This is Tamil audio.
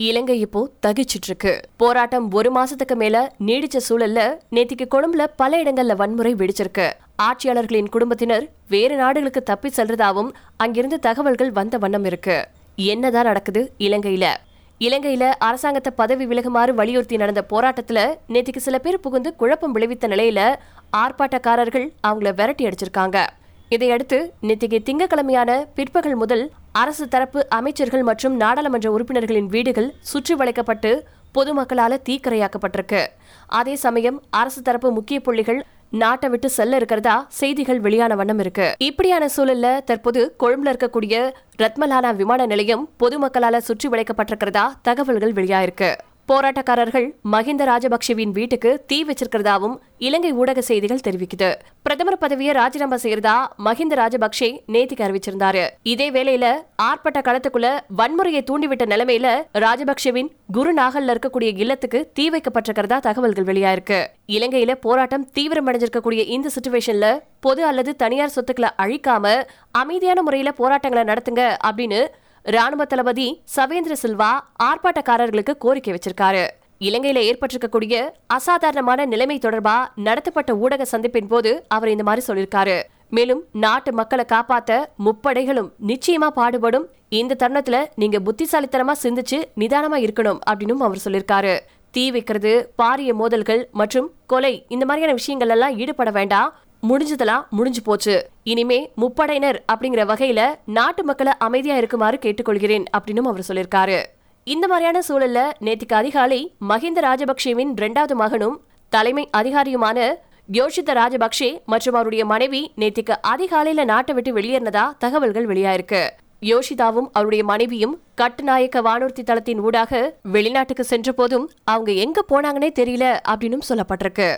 இலங்கை இப்போ தகிச்சிட்டு இருக்கு போராட்டம் ஒரு மாசத்துக்கு மேல நீடிச்ச சூழல்ல நேத்திக்கு கொழும்புல பல இடங்கள்ல வன்முறை வெடிச்சிருக்கு. ஆட்சியாளர்களின் குடும்பத்தினர் வேறு நாடுகளுக்கு தப்பி செல்றதாவும் அங்கிருந்து தகவல்கள் வந்த வண்ணம் இருக்கு. என்னதான் நடக்குது இலங்கையில? இலங்கையில அரசாங்கத்தை பதவி விலகுமாறு வலியுறுத்தி நடந்த போராட்டத்துல நேத்திக்கு சில பேர் புகுந்து குழப்பம் விளைவித்த நிலையில ஆர்ப்பாட்டக்காரர்கள் அவங்கள விரட்டி அடிச்சிருக்காங்க. இதையடுத்து நேத்திக்கு திங்கட்கிழமையான பிற்பகல் முதல் அரசு தரப்பு அமைச்சர்கள் மற்றும் நாடாளுமன்ற உறுப்பினர்களின் வீடுகள் சுற்றி வளைக்கப்பட்டு பொதுமக்களால் தீக்கரையாக்கப்பட்டிருக்கு. அதே சமயம் அரசு தரப்பு முக்கிய புள்ளிகள் நாட்டை விட்டு செல்ல இருக்கிறதா செய்திகள் வெளியான வண்ணம் இருக்கு. இப்படியான சூழல்ல தற்போது கொழும்புல இருக்கக்கூடிய ரத்மலானா விமான நிலையம் பொதுமக்களால சுற்றி வளைக்கப்பட்டிருக்கிறதா தகவல்கள் வெளியாயிருக்கு. போராட்டக்காரர்கள் மஹிந்த ராஜபக்சேவின் வீட்டுக்கு தீ வச்சிருக்கிறதாவும் இலங்கை ஊடக செய்திகள் தெரிவிக்குது. பிரதமர் பதவியை ராஜினாமா செய்யறதா மஹிந்த ராஜபக்சே நேத்திக்கு அறிவிச்சிருந்தாரு. இதே வேளையில ஆர்ப்பாட்ட களத்துக்குள்ள வன்முறையை தூண்டிவிட்ட நிலைமையில ராஜபக்சேவின் குருநாகல்ல இருக்கக்கூடிய இல்லத்துக்கு தீ வைக்கப்பட்டிருக்கிறதா தகவல்கள் வெளியாயிருக்கு. இலங்கையில போராட்டம் தீவிரமடைஞ்சிருக்கக்கூடிய இந்த சுச்சுவேஷன்ல பொது அல்லது தனியார் சொத்துக்களை அழிக்காம அமைதியான முறையில போராட்டங்களை நடத்துங்க அப்படின்னு ராணுவ தளபதி சவேந்திர சில்வா ஆர்ப்பாட்டக்காரர்களுக்கு கோரிக்கை வச்சிருக்காரு. இலங்கையில ஏற்பட்டிருக்கக்கூடிய அசாதாரணமான நிலைமை தொடர்பா நடத்தப்பட்ட ஊடக சந்திப்பின் போது அவர் இந்த மாதிரி சொல்லியிருக்காரு. மேலும் நாட்டு மக்களை காப்பாத்த முப்படைகளும் நிச்சயமா பாடுபடும். இந்த தருணத்துல நீங்க புத்திசாலித்தனமா சிந்திச்சு நிதானமா இருக்கணும் அப்படின்னு அவர் சொல்லியிருக்காரு. தீ வைக்கிறது பாரிய மோதல்கள் மற்றும் கொலை இந்த மாதிரியான விஷயங்கள் எல்லாம் ஈடுபட வேண்டாம். முடிஞ்சதெல்லாம் முடிஞ்சு போச்சு. இனிமே முப்படையினர் அப்படிங்கிற வகையில நாட்டு மக்களை அமைதியா இருக்குமாறு கேட்டுக்கொள்கிறேன் அப்படின்னு அவர் சொல்லியிருக்காரு. இந்த மாதிரியான சூழல்ல நேத்திக்கு அதிகாலை மஹிந்த ராஜபக்சேவின் இரண்டாவது மகனும் தலைமை அதிகாரியுமான யோஷித்த ராஜபக்சே மற்றும் அவருடைய மனைவி நேத்திக்கு அதிகாலையில நாட்டை விட்டு வெளியேறினதா தகவல்கள் வெளியாயிருக்கு. யோஷிதாவும் அவருடைய மனைவியும் கட்டுநாயக்க வானூர்தி தளத்தின் ஊடாக வெளிநாட்டுக்கு சென்ற போதும் அவங்க எங்க போனாங்கன்னே தெரியல அப்படின்னு சொல்லப்பட்டிருக்கு.